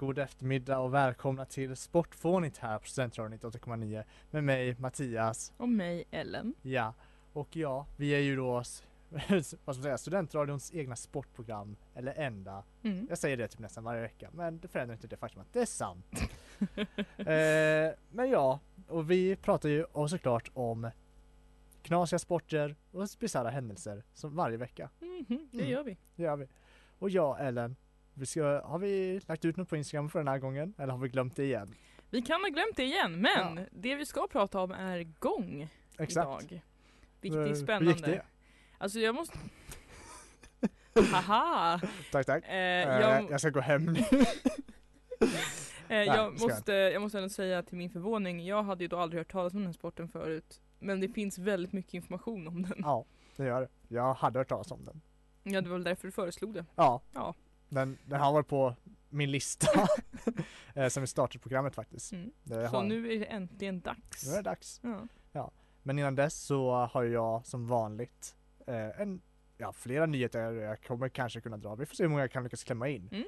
God eftermiddag och välkomna till Sportfånigt här på Studentradion 98,9 med mig Mattias. Och mig Ellen. Ja, och ja, vi är ju då vad ska man säga, Studentradions egna sportprogram, eller enda. Mm. Jag säger det typ nästan varje vecka, men det förändrar inte det faktum att det är sant. eh, men ja, och vi pratar ju och såklart om knasiga sporter och bisarra händelser som varje vecka. Mhm, det Mm. gör vi. Det gör vi. Och ja, Ellen, vi ska, har vi lagt ut något på Instagram för den här gången? Eller har vi glömt det igen? Vi kan ha glömt det igen, men Ja. det vi ska prata om är gång Exakt. idag. Vilket är hur spännande. gick det? Alltså jag måste... Haha! Tack, tack. Eh, Eh, jag, jag ska gå hem nu. eh, jag måste, jag måste ändå säga till min förvåning, jag hade ju då aldrig hört talas om den här sporten förut. Men det finns väldigt mycket information om den. ja, det gör det. Jag hade hört talas om den. Ja, det var väl därför du föreslog det. Ja. Ja. Den, den har varit på min lista. eh, som vi startade programmet faktiskt. Mm. Så har, nu är det äntligen dags. nu är det dags. Ja. Men innan dess så har jag som vanligt eh, en, ja, flera nyheter jag kommer kanske kunna dra. Vi får se hur många jag kan lyckas klämma in. Mm.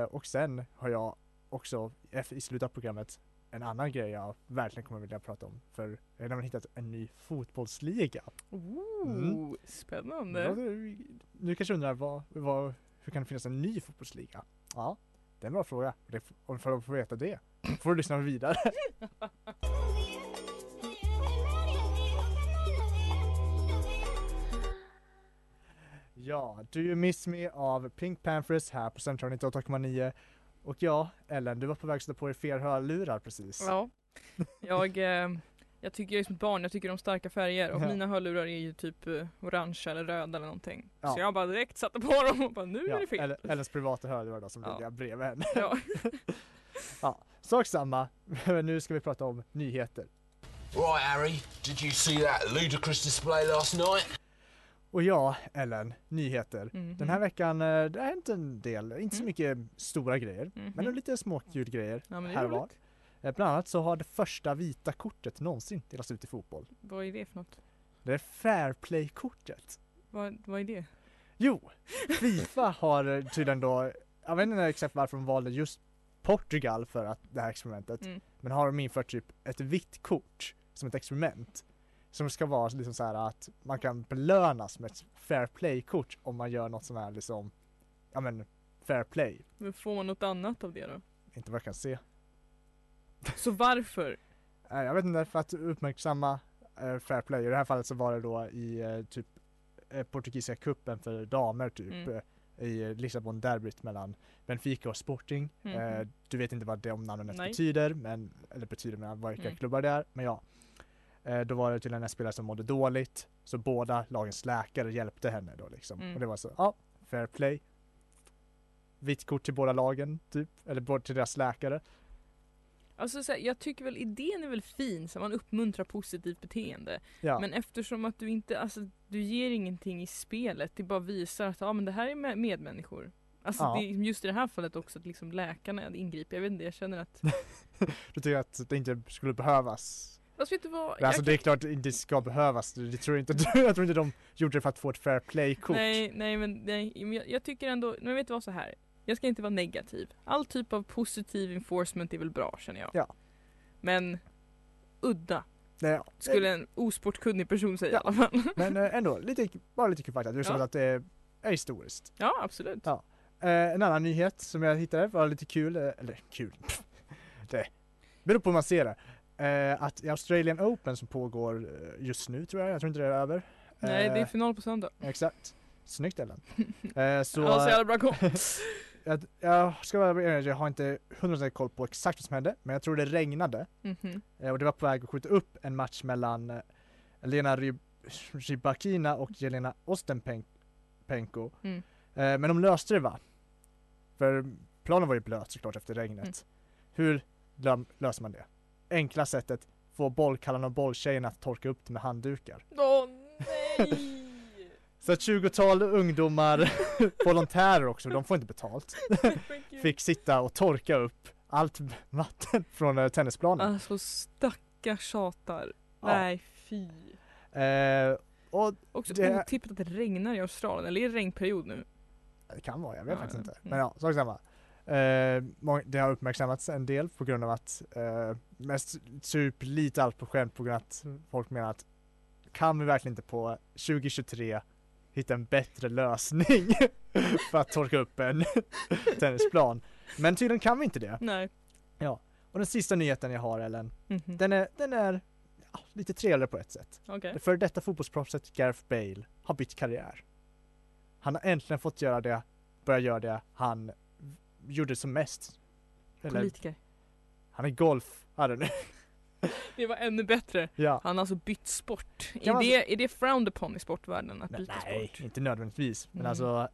Eh, och sen har jag också efter- i slutet av programmet en annan grej jag verkligen kommer vilja prata om. För jag har nämligen hittat en ny fotbollsliga. Ooh, Mm. Spännande. Ja, det- Nu kanske undrar vad, vad, hur kan det finnas en ny fotbollsliga? Ja, det är en bra fråga. Och för att få veta det får du lyssna vidare. Ja, Do You Miss Me av Pink Panthers här på Central 98,9 Och ja, Ellen, du var på väg att sätta på dig fel hörlurar precis. Ja. Jag, eh, jag tycker jag är som ett barn, jag tycker om starka färger och Ja. mina hörlurar är ju typ eh, orange eller röda eller någonting. Ja. Så jag bara direkt satte på dem och bara nu Ja, är det fel. Ellen- Ellens privata hörlurar då som Ja. ligger bredvid henne. Ja. Sak samma, men nu ska vi prata om nyheter. Right, Harry, did you see that ludicrous display last night? Och ja, Ellen, nyheter. Mhm. Den här veckan, eh, det har hänt en del, inte så Mm. mycket stora grejer, Mhm. men lite småkul grejer ja, här är och var. roligt. Eh, Bland annat så har det första vita kortet någonsin delats ut i fotboll. Vad är det för något? Det är Fair Play-kortet. Vad, vad är det? Jo, Fifa har eh, tydligen då, jag vet inte exakt varför de valde just Portugal för att det här experimentet, Mm. men har de infört typ ett vitt kort som ett experiment. Som ska vara liksom så här att man kan belönas med ett fair play-kort om man gör något som är liksom, ja men, fair play. Men får man något annat av det då? Inte vad jag kan se. Så varför? Eh, Jag vet inte, för att uppmärksamma eh, fair play. I det här fallet så var det då i eh, typ eh, portugisiska kuppen för damer typ. Mm. eh, I Lissabon derbyt mellan Benfica och Sporting. Eh, du vet inte vad de namnen ens betyder, men, eller betyder men vilka Mm. klubbar det är, men ja. Då var det till en spelare som mådde dåligt, så båda lagens läkare hjälpte henne då liksom. Mm. Och det var så, ja, fair play. Vitt kort till båda lagen, typ, eller till deras läkare. Alltså så här, jag tycker väl idén är väl fin, så man uppmuntrar positivt beteende. Ja. Men eftersom att du inte, alltså du ger ingenting i spelet, det bara visar att ja men det här är med- medmänniskor. Alltså Ja. det, just i det här fallet också att liksom läkarna ingriper, jag vet inte, jag känner att Du tycker att det inte skulle behövas Fast vet du vad? alltså jag det är klart att det inte ska behövas, det tror inte du, jag tror inte de gjorde det för att få ett fair play-kort. Nej, nej men, nej, men jag, jag tycker ändå, men vet du vad så här. Jag ska inte vara negativ. All typ av positiv enforcement är väl bra känner jag. Ja. Men udda, Nej, skulle en osportkunnig person säga Ja. i alla fall. Men eh, ändå, lite, bara lite kul fakta, är som Ja. att det är, är historiskt. Ja, absolut. Ja. Eh, en annan nyhet som jag hittade var lite kul, eh, eller kul, det beror på hur man ser det. Eh, att i Australian Open som pågår eh, just nu tror jag, jag tror inte det är över. Nej, det är Eh, final på söndag. Exakt. Snyggt Ellen. Eh, så, ja, så jävla bra. Jag, jag ska vara ärlig, jag har inte 100% koll på exakt vad som hände, men jag tror det regnade Mhm. eh, och det var på väg att skjuta upp en match mellan eh, Lena Ryb Rybakina och Jelena Ostenpenko. Mm. Eh, men de löste det va? För planen var ju blöt såklart efter regnet. Mm. Hur lö- löser man det? Enkla sättet, få bollkallarna och bolltjejerna att torka upp det med handdukar. Åh nej! Så ett 20-tal ungdomar, volontärer också, de får inte betalt, fick sitta och torka upp allt vatten från eh, tennisplanen. Alltså stackars tjatar. Ja. Nej fy. Eh, och Också Det- otippat att det regnar i Australien, eller är det regnperiod nu? det kan vara, jag vet Ja, faktiskt inte. Mm. Men ja, sak samma. Eh, det har uppmärksammats en del på grund av att, eh, mest typ lite allt på skämt på grund av att folk menar att kan vi verkligen inte på 2023 hitta en bättre lösning för att torka upp en tennisplan? Men tydligen kan vi inte det. Nej. Och den sista nyheten jag har Ellen, Mhm. den är, den är ja, lite trevligare på ett sätt. Okej. Det före detta fotbollsproffset Gareth Bale har bytt karriär. Han har äntligen fått göra det, börja göra det han gjorde som mest. Eller, Politiker. han är golfare nu. Det var ännu bättre. ja. Han har alltså bytt sport. Är man- det, är det frowned upon i sportvärlden att Nej, byta nej, sport? inte nödvändigtvis. Men Mm. alltså,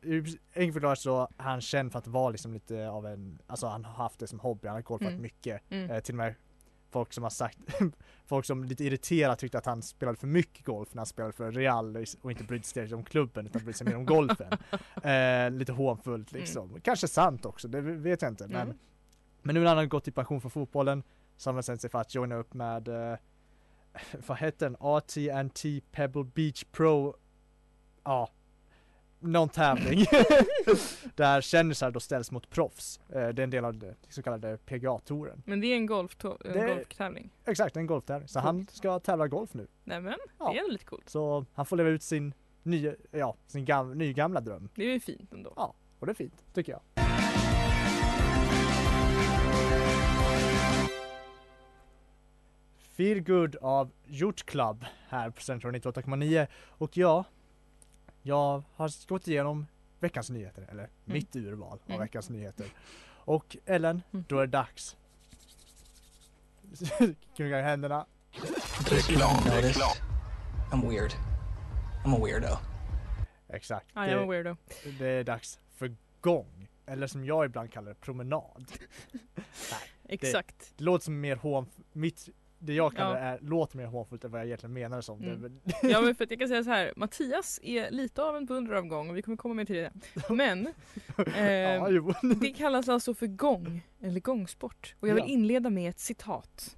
enkelt förklarat så är han känd för att vara liksom lite av en, alltså han har haft det som hobby, han har golfat Mm. mycket. Mm. Eh, till och med folk som har sagt, folk som lite irriterat tyckte att han spelade för mycket golf när han spelade för Real och inte brydde sig om klubben utan brydde sig mer om golfen. Eh, lite hånfullt liksom. Kanske sant också, det vet jag inte. Men, Mm. men nu när han har gått i pension från fotbollen så har bestämt sig för att joina upp med, eh, vad heter den? AT&T Pebble Beach Pro, ja, någon tävling. där kändisar då ställs mot proffs. Eh, det är en del av det så kallade PGA-touren. Men det är en, golfto- en Det- golftävling. Exakt, en golftävling. Så han ska tävla golf nu. Nämen, Ja. det är lite coolt. Så han får leva ut sin nya, ja, sin gam, nygamla dröm. Det är ju fint ändå. Ja. Och det är fint, tycker jag. Feel Good av Youth Club här på Central 98,9 och ja, jag har gått igenom veckans nyheter, eller mitt urval av Mm. veckans nyheter. Och Ellen, Mm. då är det dags. I händerna. I'm weird. I'm a weirdo. Exakt. I am a weirdo. det är dags för gång. Eller som jag ibland kallar det, promenad. Exakt. Det låter som mer hån... Mitt, det jag kallar Ja. är, låter mer hånfullt än vad jag egentligen menar som. Mm. Det Ja men för att jag kan säga så här, Mattias är lite av en beundrare av gång och vi kommer komma mer till det. Men ja, eh, jo. det kallas alltså för gång, eller gångsport. Och jag vill Ja. inleda med ett citat.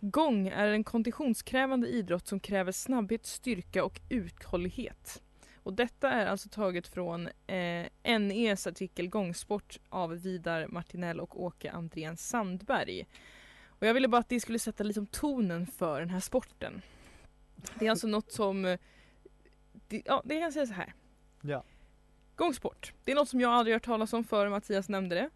Gång är en konditionskrävande idrott som kräver snabbhet, styrka och uthållighet. Och detta är alltså taget från eh, NEs artikel Gångsport av Vidar Martinell och Åke Andrén Sandberg. Och jag ville bara att det skulle sätta liksom tonen för den här sporten. Det är alltså något som, eh, det, ja det kan jag säga så här. Ja. Gångsport, det är något som jag aldrig hört talas om förrän Mattias nämnde det.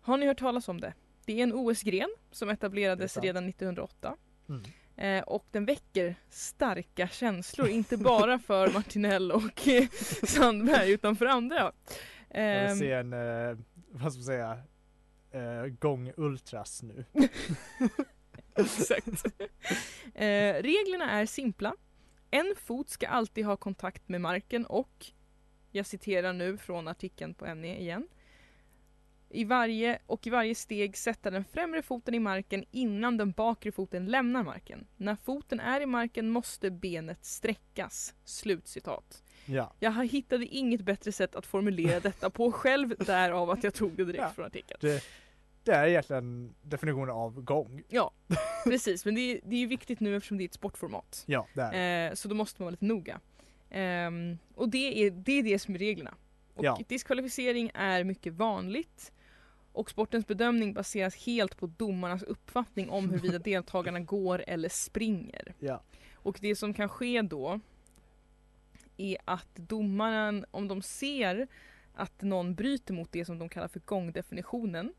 Har ni hört talas om det? Det är en OS-gren som etablerades redan 1908. Mm. Eh, och den väcker starka känslor, inte bara för Martinell och eh, Sandberg utan för andra. Jag Ehm, vill se en, eh, vad ska man säga, eh, gång-ultras nu. Exakt. eh, reglerna är simpla. En fot ska alltid ha kontakt med marken och, jag citerar nu från artikeln på NE igen. I varje, och i varje steg sätta den främre foten i marken innan den bakre foten lämnar marken. När foten är i marken måste benet sträckas. Slutcitat. Ja. Jag hittade inget bättre sätt att formulera detta på själv, därav att jag tog det direkt Ja. från artikeln. Det, det är egentligen definitionen av gång. Precis, men det är, det är viktigt nu eftersom det är ett sportformat. Ja, det är. Eh, så då måste man vara lite noga. Ehm, och det är, det är det som är reglerna. Och Ja. diskvalificering är mycket vanligt. Och sportens bedömning baseras helt på domarnas uppfattning om huruvida deltagarna går eller springer. Ja. Och det som kan ske då är att domaren, om de ser att någon bryter mot det som de kallar för gångdefinitionen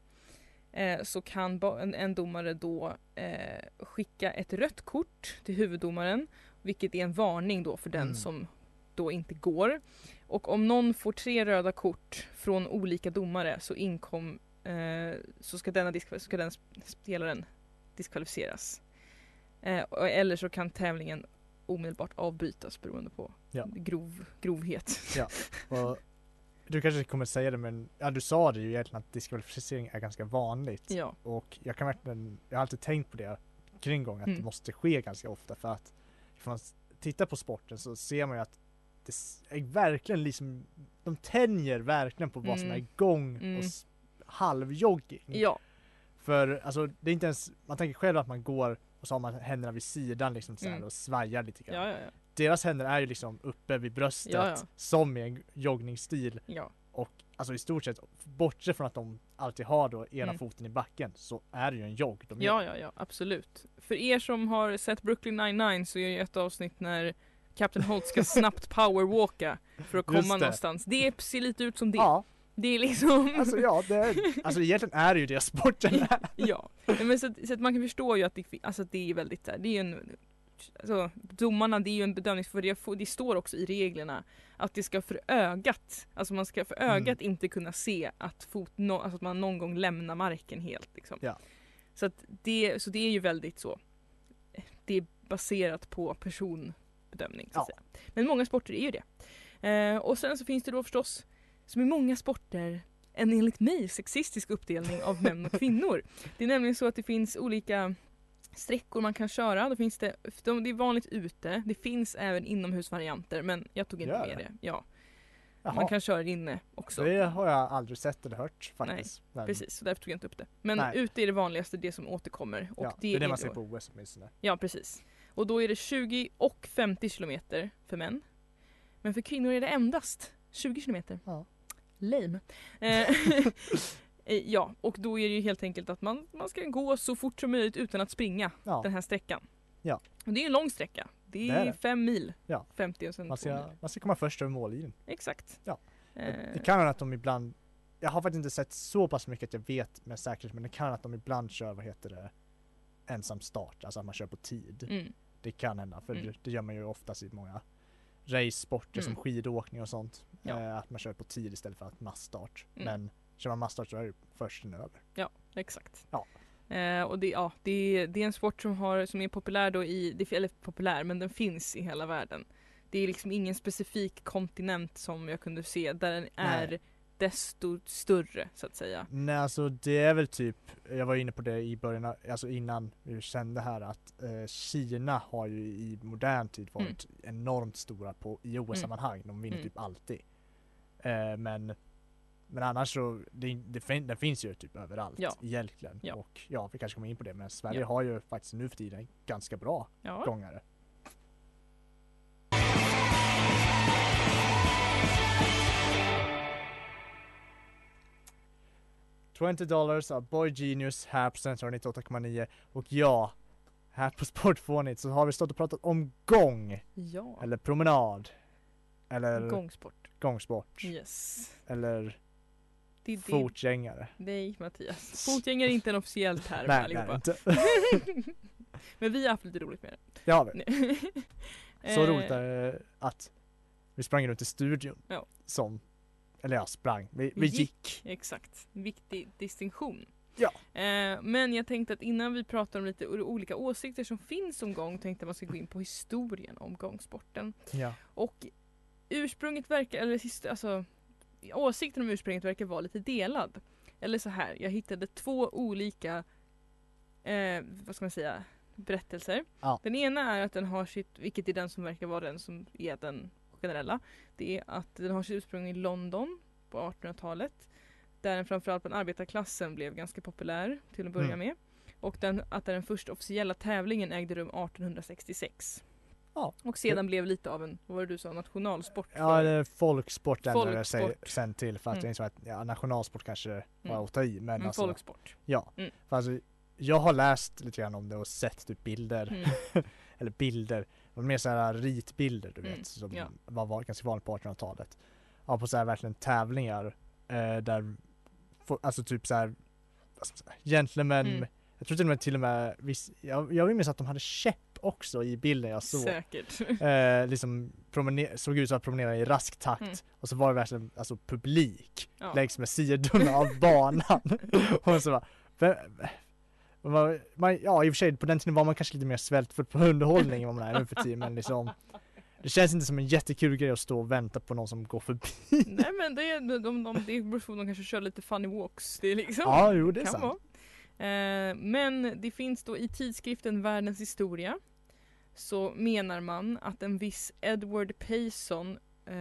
eh, så kan en, en domare då eh, skicka ett rött kort till huvuddomaren vilket är en varning då för den Mm. som då inte går. Och om någon får tre röda kort från olika domare så inkom så ska, denna ska den sp- spelaren diskvalificeras. Eh, eller så kan tävlingen omedelbart avbrytas beroende på Ja. grov, grovhet. Och du kanske kommer säga det men ja, du sa det ju egentligen att diskvalificering är ganska vanligt. Ja, Och jag kan verkligen, jag har alltid tänkt på det kring gång att Mm. det måste ske ganska ofta för att ifall man tittar på sporten så ser man ju att det är verkligen liksom, de tänjer verkligen på vad som är Mm. gång Mm. och halvjogging. ja, För alltså det är inte ens, man tänker själv att man går och så har man händerna vid sidan liksom så Mm. och svajar lite grann. ja, ja, ja. Deras händer är ju liksom uppe vid bröstet Ja, ja. som i en joggningsstil ja. och alltså i stort sett bortsett från att de alltid har då ena Mm. foten i backen så är det ju en jogg de Ja, gör. ja, ja, absolut. För er som har sett Brooklyn 99 så är det ett avsnitt när Captain Holt ska snabbt powerwalka för att komma det. någonstans. Det ser lite ut som det. Ja, Det är liksom... alltså ja, det är, alltså egentligen är det ju det sporten är. ja. Men så, att, så att man kan förstå ju att det, alltså att det är väldigt det är ju en Alltså, domarna, det är ju en bedömning för det, det står också i reglerna att det ska för ögat, alltså man ska för Mm. ögat inte kunna se att, fot, no, alltså att man någon gång lämnar marken helt. Liksom. Ja. Så, att det, så det är ju väldigt så, det är baserat på personbedömning. Så att Ja. säga. Men många sporter är ju det. Eh, och sen så finns det då förstås, som i många sporter, en enligt mig sexistisk uppdelning av män och kvinnor. Det är nämligen så att det finns olika sträckor man kan köra. Då finns det, de, det är vanligt ute. Det finns även inomhusvarianter men jag tog inte Gör med det? det. Ja, Jaha, man kan köra inne också. det har jag aldrig sett eller hört faktiskt. Men, Precis, så därför tog jag inte upp det. Men Nej. ute är det vanligaste, det som återkommer. Och ja, det är det man då- ser på OS åtminstone. Ja, precis. Och då är det 20 och 50 kilometer för män. Men för kvinnor är det endast 20 kilometer. Ja. Lame. Eh, ja, och då är det ju helt enkelt att man, man ska gå så fort som möjligt utan att springa Ja, den här sträckan. Ja. Och det är en lång sträcka. Det är, Det är det. fem mil. Ja. 50 och sen man två mil. ska, man ska komma först över mållinjen. Exakt. Ja. Eh, Det kan vara att de ibland, jag har faktiskt inte sett så pass mycket att jag vet med säkerhet men det kan att de ibland kör, vad heter det, ensam start, alltså att man kör på tid. mm, Det kan hända, för Mm. det, det gör man ju oftast i många racesporter som Mm. skidåkning och sånt. Ja. Eh, att man kör på tid istället för att massstart. Mm. Men kör man massstart så är det först över. exakt. Ja. Eh, och det, ja, det, är, det är en sport som, har, som är populär då i, det- eller populär, men den finns i hela världen. Det är liksom ingen specifik kontinent som jag kunde se där den är Nej. Desto större så att säga. Nej alltså det är väl typ, jag var inne på det i början, alltså innan vi kände här att eh, Kina har ju i modern tid varit enormt stora på, i OS-sammanhang. De vinner Mm. typ alltid. Eh, men men annars så, det, det, fin- den finns ju typ överallt Ja. egentligen. Ja. Och ja, vi kanske kommer in på det, men Sverige Ja. har ju faktiskt nu för tiden ganska bra Ja, gångare. $20 dollars av Boy Genius här på Central 98,9 och ja, här på Sportfånigt så har vi stått och pratat om gång ja. eller promenad eller gångsport. gångsport Yes. eller Det är det. fotgängare. Nej Mattias. Fotgängare är inte en officiell term Nej, nej, allihopa. inte. men vi har haft lite roligt med det. Det har vi. Nej. Så Eh, roligt är det att vi sprang runt i studion Ja. som, eller ja, sprang, vi, Vi gick. gick. Exakt, viktig distinktion. Ja. Eh, men jag tänkte att innan vi pratar om lite olika åsikter som finns om gång tänkte man ska gå in på historien om gångsporten. Ja. Och ursprunget verkar, eller alltså åsikten om ursprunget verkar vara lite delad. Eller så här, jag hittade två olika, eh, vad ska man säga, berättelser. Ja. Den ena är att den har sitt, vilket är den som verkar vara den som är den generella. Det är att den har sitt ursprung i London på 1800-talet. Där den framförallt bland arbetarklassen blev ganska populär till att börja Mm. med. Och den, att den första officiella tävlingen ägde rum 1866. Ja. Och sedan blev lite av en, vad var det du sa, nationalsport? Ja, det är folksport ändrade det sig sen till för att Mm. att ja, nationalsport kanske var Mm. att ta i men en alltså, folksport. ja. Mm. För alltså, jag har läst lite grann om det och sett typ bilder, Mm. eller bilder, var mer såhär ritbilder du vet Mm, som ja. var, ganska vanligt på 1800-talet. Ja, på såhär verkligen tävlingar eh, där, alltså typ såhär, gentlemän, Mm. jag tror till och med till och med, viss, jag, jag vill minnas att de hade käpp också i bilden jag såg. Säkert. eh, liksom promener- såg ut som att promenera i rask takt Mm. och så var det verkligen alltså publik Ja. längs med sidorna av banan. och så bara, vem, Man, man, ja i och för sig på den tiden var man kanske lite mer svältfull på underhållning än vad man är nu för tiden men liksom Det känns inte som en jättekul grej att stå och vänta på någon som går förbi. Nej men det, är- de, de, de, om de kanske kör lite funny walks. Det är liksom, Ja, jo det är sant. Eh, men det finns då i tidskriften Världens historia så menar man att en viss Edward Payson eh,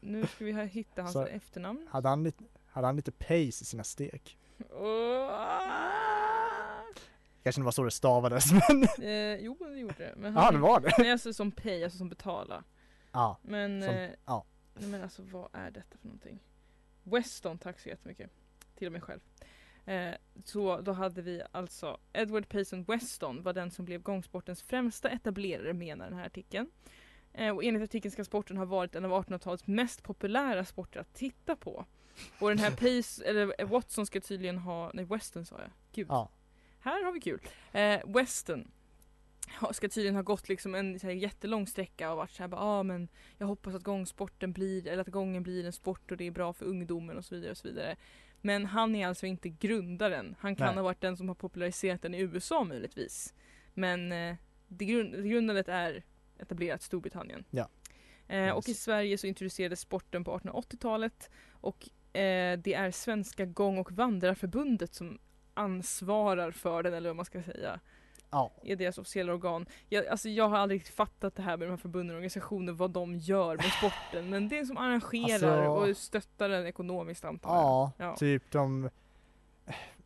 nu ska vi hitta hans Så- efternamn. Hade han lite, hade han lite pace i sina steg? Oh, Kanske inte var så det stavades men eh, jo det gjorde det. Men ja det var det. Nej alltså som pay, alltså som betala. Ja, Men, Som- eh, ja. nej, men alltså vad är detta för någonting? Weston, tack så jättemycket. Till och med själv. Eh, så då hade vi alltså Edward Payson Weston var den som blev gångsportens främsta etablerare menar den här artikeln. Eh, och enligt artikeln ska sporten ha varit en av 1800-talets mest populära sporter att titta på. Och den här Pace, eller Watson ska tydligen ha, nej Weston sa jag, gud. ja. Här har vi kul. Eh, Western ha- ska tydligen ha gått liksom en så här, jättelång sträcka och varit såhär bara, ah, men jag hoppas att gångsporten blir, eller att gången blir en sport och det är bra för ungdomen och så vidare och så vidare. Men han är alltså inte grundaren. Han kan Nej. ha varit den som har populariserat den i USA möjligtvis. Men eh, det, grund, det grundandet är etablerat Storbritannien. Ja. Eh, och i. Sverige så introducerades sporten på 1880-talet och eh, det är Svenska gång och vandrarförbundet som ansvarar för den eller vad man ska säga. Ja. Är deras officiella organ. Jag, alltså jag har aldrig fattat det här med de här förbunden och organisationer, vad de gör med sporten. Men det är som arrangerar Alltså- och stöttar den ekonomiskt antar jag. Ja, Ja. typ de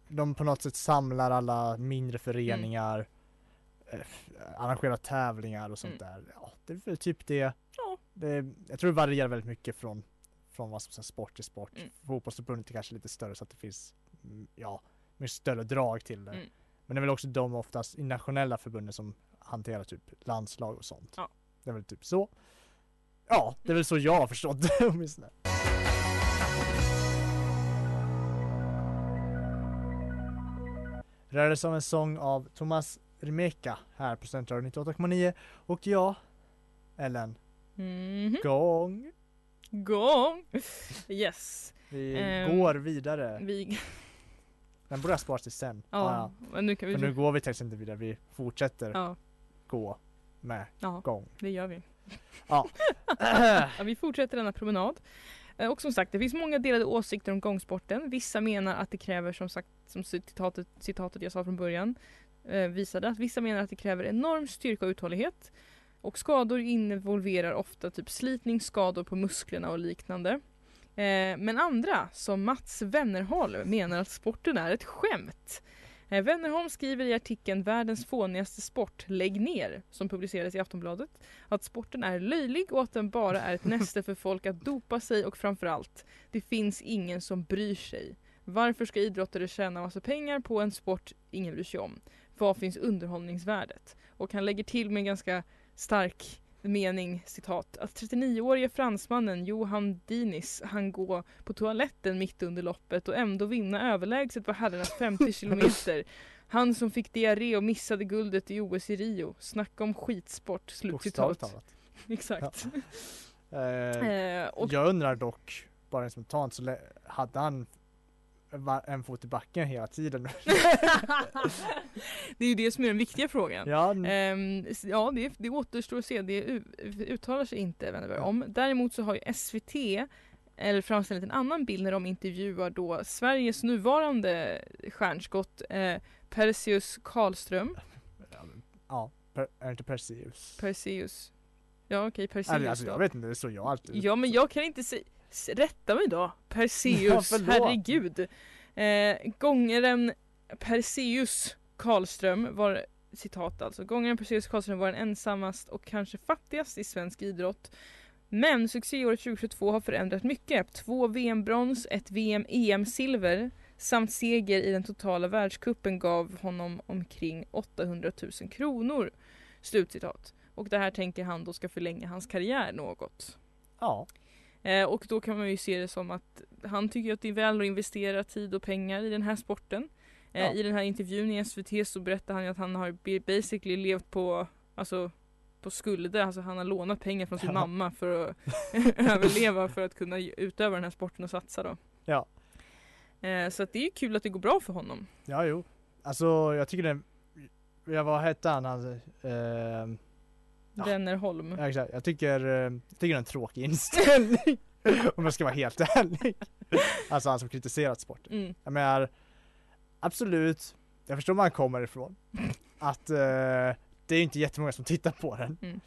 De på något sätt samlar alla mindre föreningar eh, Arrangerar tävlingar och sånt där. Ja, det är typ det. Ja. det jag tror det varierar väldigt mycket från Från vad som är sport till sport. Mm. Fotbollsförbundet är kanske lite större så att det finns mm, Ja, mer större drag till det. Mm. Men det är väl också de oftast i nationella förbunden som hanterar typ landslag och sånt. Ja. Det är väl typ så. Ja, det är väl så jag har förstått det åtminstone. Rörde sig om en sång av Thomas Remeka här på Studentradion 98,9 och jag, Ellen, Mhm. gång. Gång! Yes. Vi Ehm, går vidare. Vi, Den borde ha sparats till sen. ja, men nu kan vi... För nu går vi faktiskt inte vidare, vi fortsätter Ja, gå med ja, gång. det gör vi. Ja. Ja, vi fortsätter denna promenad. Eh, Och som sagt, det finns många delade åsikter om gångsporten. Vissa menar att det kräver, som sagt, som citatet, citatet jag sa från början eh, visade, att vissa menar att det kräver enorm styrka och uthållighet. Och skador involverar ofta typ slitning, skador på musklerna och liknande. Eh, men andra, som Mats Wennerholm, menar att sporten är ett skämt. Eh, Wennerholm skriver i artikeln Världens fånigaste sport, lägg ner, som publicerades i Aftonbladet, att sporten är löjlig och att den bara är ett näste för folk att dopa sig och framförallt, det finns ingen som bryr sig. Varför ska idrottare tjäna massa pengar på en sport ingen bryr sig om? Var finns underhållningsvärdet? Och han lägger till med en ganska stark mening, citat, att 39-årige fransmannen Johan Dinis han gå på toaletten mitt under loppet och ändå vinna överlägset på herrarnas 50 kilometer. Han som fick diarré och missade guldet i OS i Rio. Snacka om skitsport. Slutcitat. Talat. Exakt. Eh, Eh, och Jag undrar dock, bara spontant, så hade han en fot i backen hela tiden? det är ju det som är den viktiga frågan. ja, s- ja, det, det återstår att se. Det uttalar sig inte Wennerberg om. Däremot så har ju SVT eller framställt en annan bild när de intervjuar då Sveriges nuvarande stjärnskott eh, Perseus Karlström. ja, per, är det inte Perseus? Perseus. Ja okej, Perseus Eller, alltså, jag vet inte, det är så jag alltid Ja men jag kan inte säga... Rätta mig då! Ja, Perseus, förlåt. herregud! Eh, gångaren Perseus Karlström var, citat alltså, gångaren Perseus Karlström var den ensammast och kanske fattigast i svensk idrott. Men succéåret 2022 har förändrat mycket. Två VM-brons, ett VM-EM-silver samt seger i den totala världskuppen gav honom omkring 800 000 kronor. Slutcitat. Och det här tänker han då ska förlänga hans karriär något. Ja, Eh, och då kan man ju se det som att han tycker att det är väl att investera tid och pengar i den här sporten. Eh, Ja. I den här intervjun i SVT så berättar han att han har basically levt på, alltså, på skulder. Alltså han har lånat pengar från sin Ja. mamma för att överleva för att kunna utöva den här sporten och satsa då. Ja. Eh, så att det är ju kul att det går bra för honom. ja jo. alltså jag tycker den, jag vad hette han, han ehm, Ja. Ja, exakt. Jag tycker, eh, jag tycker det är en tråkig inställning. Om jag ska vara helt ärlig. Alltså han som kritiserat sporten. Mm. Jag menar, absolut, jag förstår var han kommer ifrån. Att eh, det är inte jättemånga som tittar på den. Mm.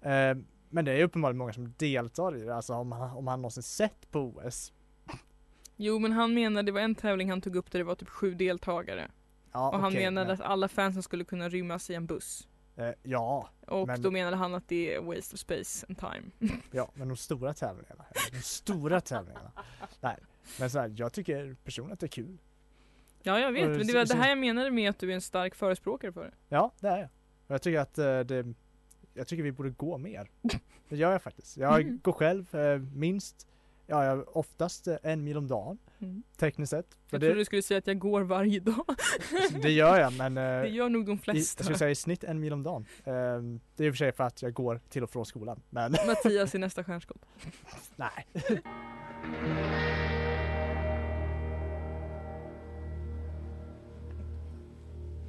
Eh, men det är uppenbarligen många som deltar i det, alltså om han, om han någonsin sett på OS. Jo men han menade, det var en tävling han tog upp där det var typ sju deltagare. Ja, och han menade men, att alla fansen skulle kunna rymmas i en buss. Eh, ja, Och Men- då menade han att det är waste of space and time. ja, men de stora tävlingarna. De stora tävlingarna. Nej, men så här, jag tycker personligen att det är kul. Ja jag vet, Och men det så- var det så- här jag menade med att du är en stark förespråkare för det. Ja, det är jag. Och jag tycker att eh, det, jag tycker vi borde gå mer. Det gör jag faktiskt. Jag Mm. går själv eh, minst, ja, oftast eh, en mil om dagen tekniskt sett. Jag det, trodde du skulle säga att jag går varje dag. det gör jag men eh, Det gör nog de i, jag flesta. skulle säga i snitt en mil om dagen. Eh, det är i och för sig för att jag går till och från skolan. Men Mattias är nästa stjärnskott. nej.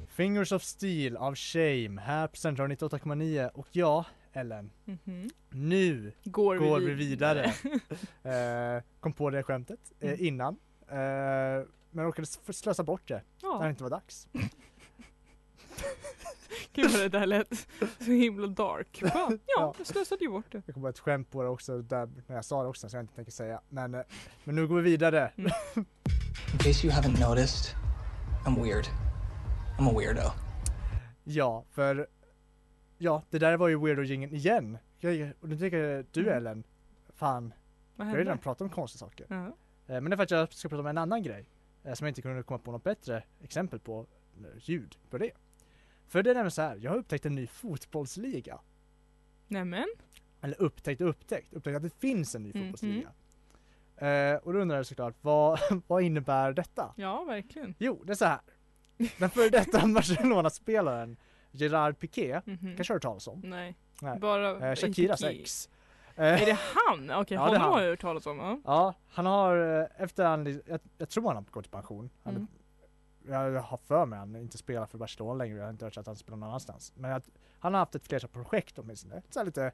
Fingers of Steel av Shame här på Central 98,9 och ja, Ellen, Mhm. nu Går, går vi, vi vidare. eh, kom på det skämtet eh, Mm. innan. Eh, men råkade slösa bort det när det Ja, inte var dags. gud vad det där lät så himla dark. Ja, Ja. jag slösade ju bort det. Jag kom på ett skämt på det också där, när jag sa det också så jag inte tänker säga. Men, eh, men nu går vi vidare. Mm. In case you haven't noticed, I'm weird. I'm a weirdo. Ja, för ja, det där var ju weirdo jingeln igen. Jag, och nu tycker du Mm. Fan, jag har redan pratat om konstiga saker. Ja. Eh, men det är för att jag ska prata om en annan grej. Eh, som jag inte kunde komma på något bättre exempel på eh, ljud på det. För det är nämligen så här, jag har upptäckt en ny fotbollsliga. Nämen. Eller upptäckt och upptäckt, upptäckt att det finns en ny Mhm. fotbollsliga. Eh, och då undrar jag såklart, vad, vad innebär detta? Ja, verkligen. Jo, det är så här. Den före detta Barcelona-spelaren Gerard Piqué, Mhm. kanske har hört talas om? Nej. Nej. Bara Eh, Shakiras ex. Är Eh, det han? Okej, Ja, det är honom han. har jag hört talas om. Ja. ja, han har eh, efter han, jag, jag tror han har gått i pension. Han, Mm. jag, har för mig han inte spelar för Barcelona längre, jag har inte hört att han spelar någon annanstans. Men att, han har haft ett flertal projekt åtminstone. Så här lite,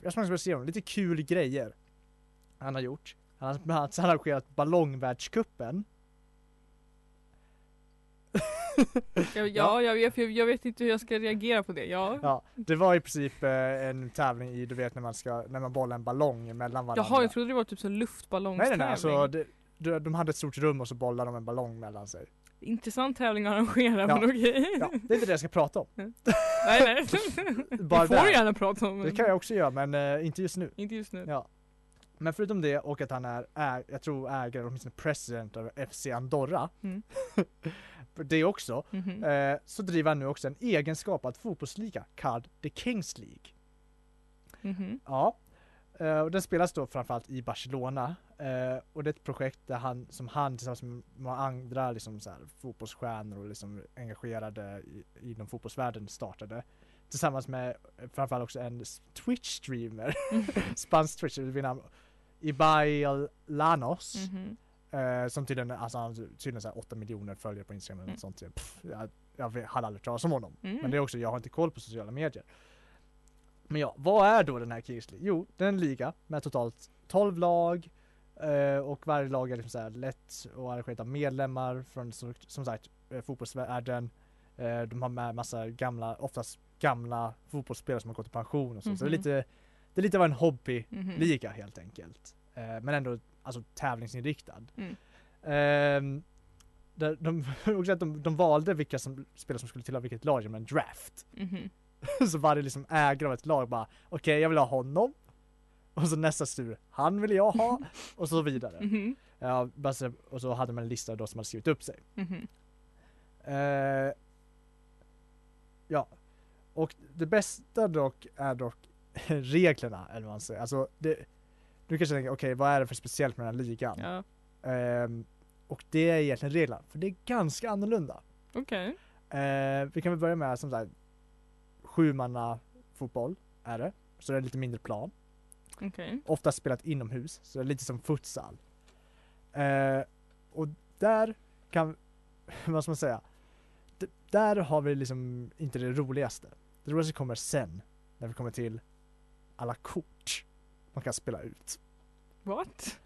jag ska man säga, lite kul grejer han har gjort. Han har bland annat arrangerat ballongvärldscupen. Jag, ja, jag, vet, jag, vet inte hur jag ska reagera på det. Ja. Ja, det var i princip eh, en tävling i, du vet när man ska, när man bollar en ballong mellan varandra. Jaha, jag trodde det var typ Nej luftballongstävling. nej nej, alltså det, de, de hade ett stort rum och så bollade de en ballong mellan sig. Intressant tävling att arrangera, Ja. men okej. Ja, det är inte det jag ska prata om. nej nej. Bara det får du gärna prata om. Det Men kan jag också göra men eh, inte just nu. Inte just nu. Ja. Men förutom det och att han är, är jag tror ägare, åtminstone president av FC Andorra. Mm. Det också. Mhm. Eh, så driver han nu också en egenskapad fotbollsliga kallad The Kings League. Mhm. Ja, eh, och den spelas då framförallt i Barcelona eh, och det är ett projekt där han, som han tillsammans med många andra liksom så här, fotbollsstjärnor och liksom engagerade i, inom fotbollsvärlden startade tillsammans med eh, framförallt också en Twitch-streamer, spansk Twitch, vid namn Ibai Lanos Mhm. eh, som tydligen, alltså han tydligen så här 8 miljoner följare på Instagram eller Mm. sånt. Pff, jag, jag hade aldrig talat om honom. Mm. Men det är också, jag har inte koll på sociala medier. Men ja, vad är då den här Kings League? Jo, det är en liga med totalt 12 lag eh, och varje lag är liksom så här lätt och arrangerat av medlemmar från som, sagt eh, fotbollsvärlden. Eh, de har med massa gamla, oftast gamla fotbollsspelare som har gått i pension och så. Så det är Mhm. lite, det lite av en hobbyliga Mhm. helt enkelt. Eh, men ändå alltså tävlingsinriktad. Mm. Ehm, där de, också att de, de valde vilka som, spelare som skulle tillhöra vilket lag genom en draft. Mhm. så varje liksom ägare av ett lag bara okej jag vill ha honom. Och så nästa tur, han vill jag ha och så vidare. Mhm. Ja, och så hade man en lista då som hade skrivit upp sig. Mhm. Eh, ja, och det bästa dock är dock reglerna eller vad man säger. Alltså det, du kanske tänker okej vad är det för speciellt med den här ligan? Ja. Ehm, och det är egentligen reglerna, för det är ganska annorlunda. Okej. Eh, vi kan väl börja med som sagt sju manna fotboll är det. Så det är lite mindre plan. Okej. Ofta spelat inomhus, så det är lite som futsal. Eh, och där kan, vad ska man säga? där har vi liksom inte det roligaste. Det roligaste kommer sen, när vi kommer till alla kort man kan spela ut. What?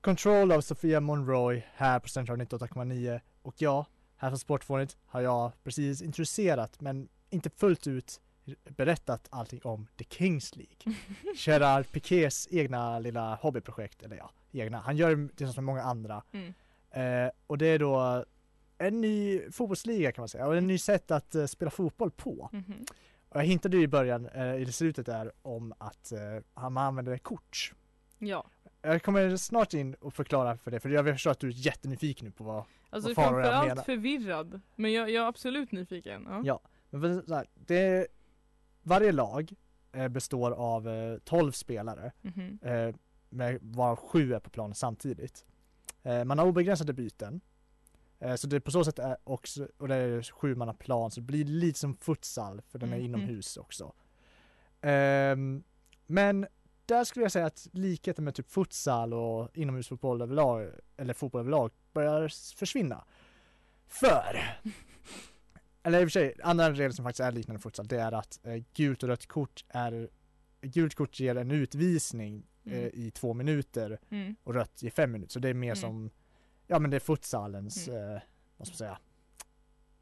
Control av Sofia Monroy här på Central 98,9 och ja, här på Sportfånigt har jag precis introducerat men inte fullt ut berättat allting om The Kings League. Gerard Piqués egna lilla hobbyprojekt, eller ja, egna. Han gör det tillsammans med många andra. Mm. Eh, och det är då en ny fotbollsliga kan man säga, och en ny sätt att eh, spela fotboll på. Mhm. Och jag hintade ju i början, eh, i slutet där, om att eh, man använder kort. Ja. Jag kommer snart in och förklara för det, för jag förstår att du är jättenyfiken nu på vad Alltså Vad det jag framförallt menar? förvirrad. Men jag, jag är absolut nyfiken. Ja. Ja. Men så här, det, varje lag består av eh, 12 spelare, Mhm. eh, med varav sju är på planen samtidigt. Man har obegränsade byten. Eh, så det på så sätt är också, och det är sju man har plan, så det blir lite som futsal, för den är Mm, inomhus också. Ehm, men där skulle jag säga att likheten med typ futsal och inomhusfotboll överlag, eller fotboll överlag, börjar försvinna. För eller i och för sig, andra regler som faktiskt är liknande futsal, det är att eh, gult och rött kort är Gult kort ger en utvisning eh, Mm. i två minuter Mm. och rött ger fem minuter, så det är mer Mm. som Ja men det är futsalens, eh, vad ska man säga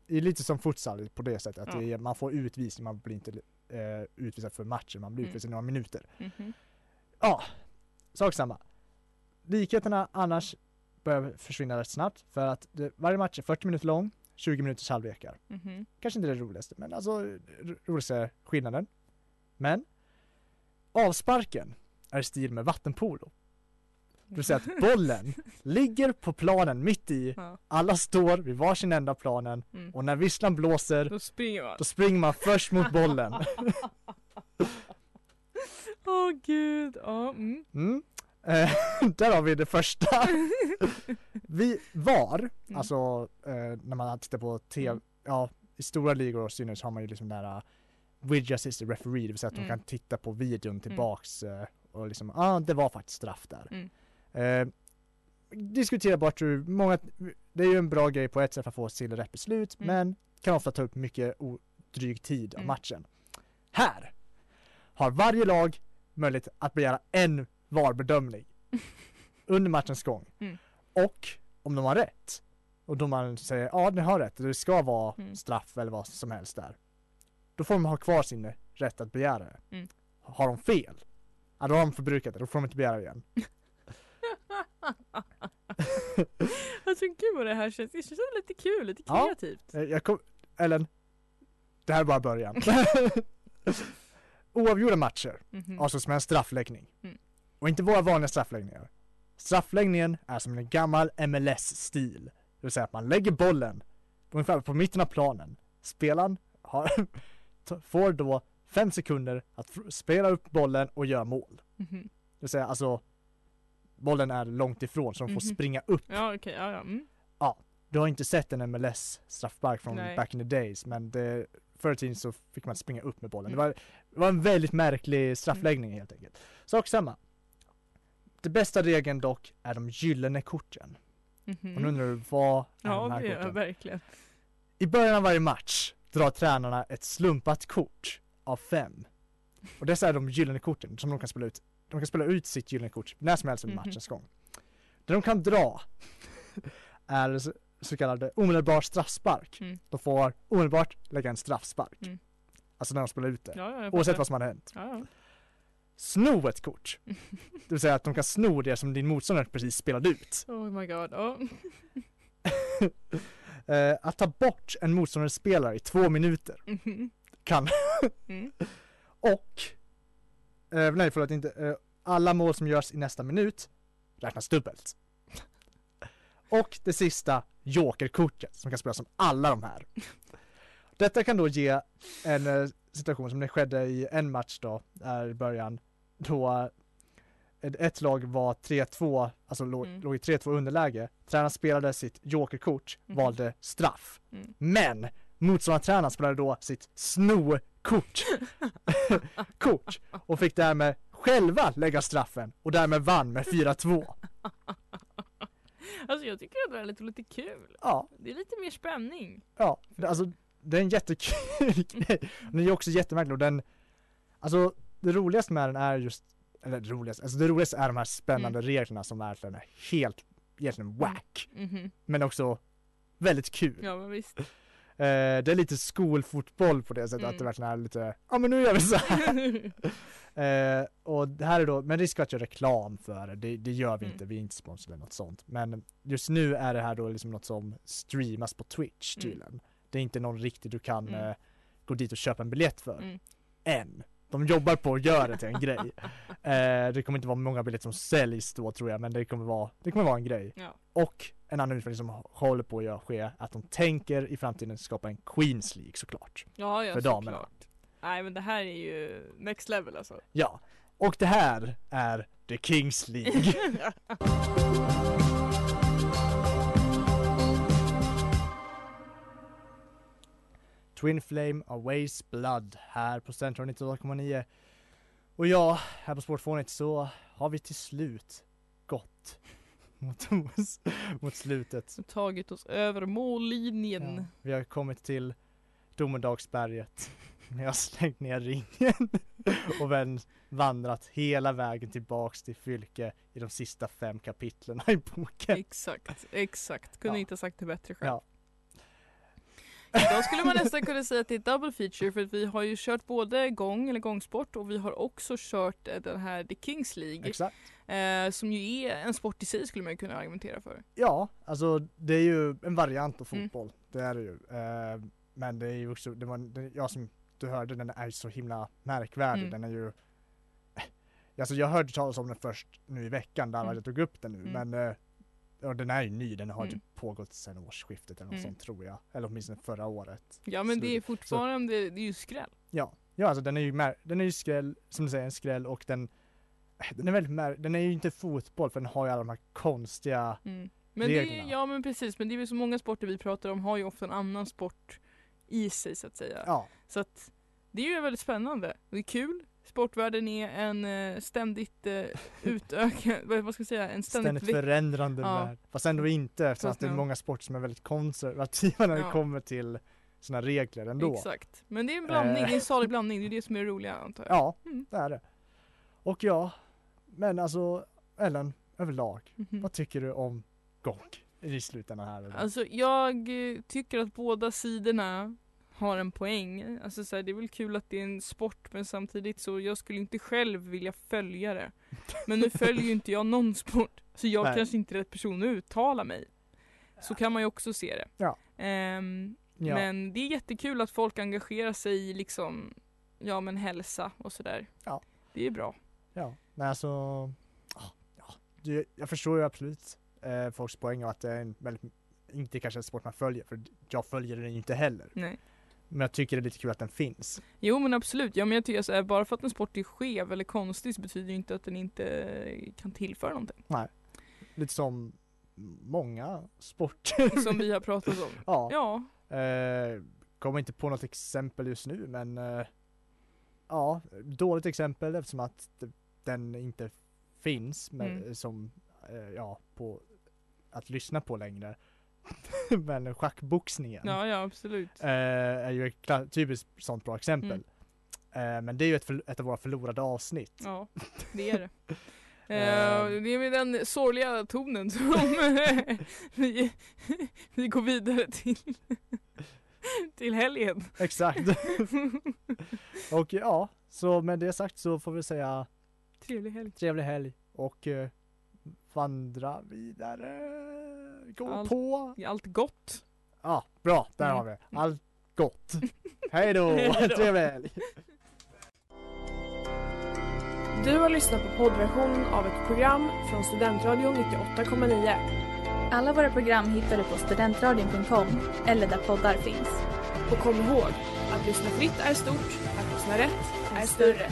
Det är lite som futsal på det sättet, att Ja. är, man får utvisning, man blir inte eh, utvisad för matchen, man blir Mm. utvisad i några minuter Mhm. Ja, sak samma Likheterna annars börjar försvinna rätt snabbt för att det, varje match är 40 minuter lång, 20 minuters halvlekar Mhm. kanske inte det roligaste, men alltså ro- roligaste skillnaden. Men avsparken är i stil med vattenpolo. Det vill säga att bollen ligger på planen mitt i, Ja. alla står vid varsin ända planen Mm. och när visslan blåser Då springer man. då springer man först mot bollen. Åh gud. Ja. Mm. Mm. Eh, där har vi det första. vi VAR, Mm. alltså eh, när man tittar på TV, Mm. ja i stora ligor och synnerhet så har man ju liksom där uh, Widget assisted referee, det vill säga att Mm. de kan titta på videon tillbaks eh, och liksom, ja ah, det var faktiskt straff där. Eh, diskutera bort hur många, det är ju en bra grej på ett sätt för att få till rätt beslut, Mm. men kan ofta ta upp mycket dryg tid av Mm. matchen. Här har varje lag möjlighet att begära en VAR-bedömning under matchens gång. Mm. Och om de har rätt, och domaren säger ja ni har rätt, det ska vara Mm. straff eller vad som helst där. Då får de ha kvar sin rätt att begära det. Mm. Har de fel, ja, då har de förbrukat det, då får de inte begära det igen. Alltså gud vad det här känns, det känns lite kul, lite Ja. kreativt. Eh, Jag kom, Ellen, det här är bara början. Oavgjorda matcher Mhm. avslutas med en straffläggning. Mm. Och inte våra vanliga straffläggningar. Straffläggningen är som en gammal MLS-stil. Det vill säga att man lägger bollen ungefär på mitten av planen. Spelaren har, får då fem sekunder att spela upp bollen och göra mål. Mhm. Det vill säga alltså bollen är långt ifrån så de får Mhm. springa upp. Ja okej, ja ja. Mm. Du har inte sett en MLS straffspark från Nej. back in the days men det, förr i tiden så fick man springa upp med bollen. Mm. Det, var, det var en väldigt märklig straffläggning helt enkelt. Sak samma. Det bästa regeln dock är de gyllene korten. Mhm. Och nu undrar du vad är de Ja här gör jag korten? verkligen. I början av varje match drar tränarna ett slumpat kort av fem. Och dessa är de gyllene korten som de kan spela ut. De kan spela ut sitt gyllene kort när som helst under Mhm. matchens gång. Det de kan dra är så, kallade omedelbar straffspark. Mm. De får omedelbart lägga en straffspark. Mm. Alltså när de spelar ut det. Ja, Oavsett vad som hade hänt. Ja, ja. Sno ett kort. Det vill säga att de kan sno det som din motståndare precis spelade ut. Oh my god. Eh, att ta bort en motståndares spelare i två minuter Mhm. kan Mm. Och, eh, nej förlåt inte, eh, alla mål som görs i nästa minut räknas dubbelt. Och det sista, jokerkortet som kan spelas som alla de här. Detta kan då ge en eh, situation som det skedde i en match då, där i början, då ett, ett lag var 3-2, alltså låg, Mm. låg i 3-2 underläge. Tränaren spelade sitt jokerkort, Mhm. valde straff. Mm. Men motståndartränaren spelade då sitt sno-kort kort och fick därmed själva lägga straffen och därmed vann med 4-2. Alltså jag tycker att det är lite, lite kul. Ja, Det är lite mer spänning. ja, alltså det är en jättekul grej. Den är också jättemärklig och den, alltså det roligaste med den är just, eller det roligaste, alltså det roligaste är de här spännande reglerna som verkligen är helt, egentligen wack, Mhm. men också väldigt kul. Ja men visst. Eh, det är lite skolfotboll på det sättet Mm. att det verkligen är lite, ja men nu gör vi så här. Eh, och det här är då, men risk att göra reklam för det, det, det gör vi Mm. inte, vi är inte sponsrade eller något sånt. Men just nu är det här då liksom något som streamas på Twitch Mm. tydligen. Det är inte någon riktig du kan Mm. eh, gå dit och köpa en biljett för. Mm. Än. De jobbar på att göra det till en grej. Eh, det kommer inte vara många biljetter som säljs då tror jag, men det kommer vara, det kommer vara en grej. Ja. Och en annan utveckling som håller på att göra ske, att de tänker i framtiden skapa en Queens League såklart. Ja, ja För såklart. damerna. Nej men det här är ju next level alltså. Ja, och det här är The Kings League. Twin Flame Aways Blood här på Central 98,9. Och ja, här på Sportfånigt så har vi till slut gått mot, mot slutet. Tagit oss över mållinjen. Ja, vi har kommit till Domedagsberget. Jag har slängt ner ringen och vandrat hela vägen tillbaks till Fylke i de sista fem kapitlen i boken. Exakt, exakt. Kunde Ja. inte sagt det bättre själv. Ja. Idag skulle man nästan kunna säga att det är double feature för att vi har ju kört både gång eller gångsport och vi har också kört eh, den här The Kings League. Exakt. Eh, som ju är en sport i sig skulle man ju kunna argumentera för. Ja, alltså det är ju en variant av Mm. fotboll. Det är det ju. Eh, men det är ju också, det var, det, jag som du hörde, den är ju så himla märkvärdig. Mm. Den är ju Alltså jag hörde talas om den först nu i veckan där Mm. jag tog upp den nu Mm. men eh, ja, den är ju ny, den har Mm. typ pågått sedan årsskiftet eller något Mm. sånt tror jag. Eller åtminstone förra året. Ja men det är fortfarande, det är ju skräll. Ja, ja alltså den är ju, den är ju skräll, som du säger, en skräll och den den är väldigt mär- den är ju inte fotboll för den har ju alla de här konstiga Mm. Men det är, Reglerna. ja men precis, men det är väl så många sporter vi pratar om har ju ofta en annan sport i sig så att säga. Ja, Så att det är ju väldigt spännande. Det är kul. Sportvärlden är en eh, ständigt eh, utökad, vad ska jag säga, en ständigt, ständigt förändrande Ja. värld. Fast ändå inte eftersom Fast att det är no. många sporter som är väldigt konservativa när Ja. det kommer till såna regler ändå. Exakt. Men det är en blandning, Eh. det är en salig blandning, det är det som är det roliga antar jag. Ja, Mm. det är det. Och ja, men alltså Ellen, överlag, Mhm. vad tycker du om gång i slutändan här? eller? Alltså jag tycker att båda sidorna har en poäng. Alltså så här, det är väl kul att det är en sport men samtidigt så jag skulle inte själv vilja följa det. Men nu följer ju inte jag någon sport så jag Nej. kanske inte är rätt person att uttala mig. Så kan man ju också se det. Ja. Ehm, ja. Men det är jättekul att folk engagerar sig i liksom, ja men hälsa och sådär. Ja. Det är bra. Ja, men alltså, ja, ja, jag förstår ju absolut eh, folks poäng och att det är en väldigt, inte kanske en sport man följer, för jag följer den ju inte heller. Nej. Men jag tycker det är lite kul att den finns. Jo men absolut, ja men jag tycker så här, bara för att en sport är skev eller konstig så betyder det inte att den inte kan tillföra någonting. Lite som många sporter. Som vi har pratat om. ja. Ja, Eh, kommer inte på något exempel just nu men eh, ja, dåligt exempel eftersom att den inte finns med, Mm. som eh, ja, på att lyssna på längre. men schackboxningen ja, ja absolut. eh, är ju ett typiskt sånt bra exempel. Mm. Eh, men det är ju ett, ett av våra förlorade avsnitt. Ja, det är det. Eh, det är med den sorgliga tonen som vi, vi går vidare till, till helgen. Exakt. och ja, så med det sagt så får vi säga Trevlig helg. trevlig helg och eh, vandra vidare. Gå Allt- på. Allt gott. Ja, bra, där Mm. har vi. Allt gott. Hej då, Hej då. trevlig helg. Du har lyssnat på poddversionen av ett program från Studentradion 98,9. Alla våra program hittar du på studentradion.com eller där poddar finns. Och kom ihåg, att lyssna fritt är stort, att lyssna rätt är större.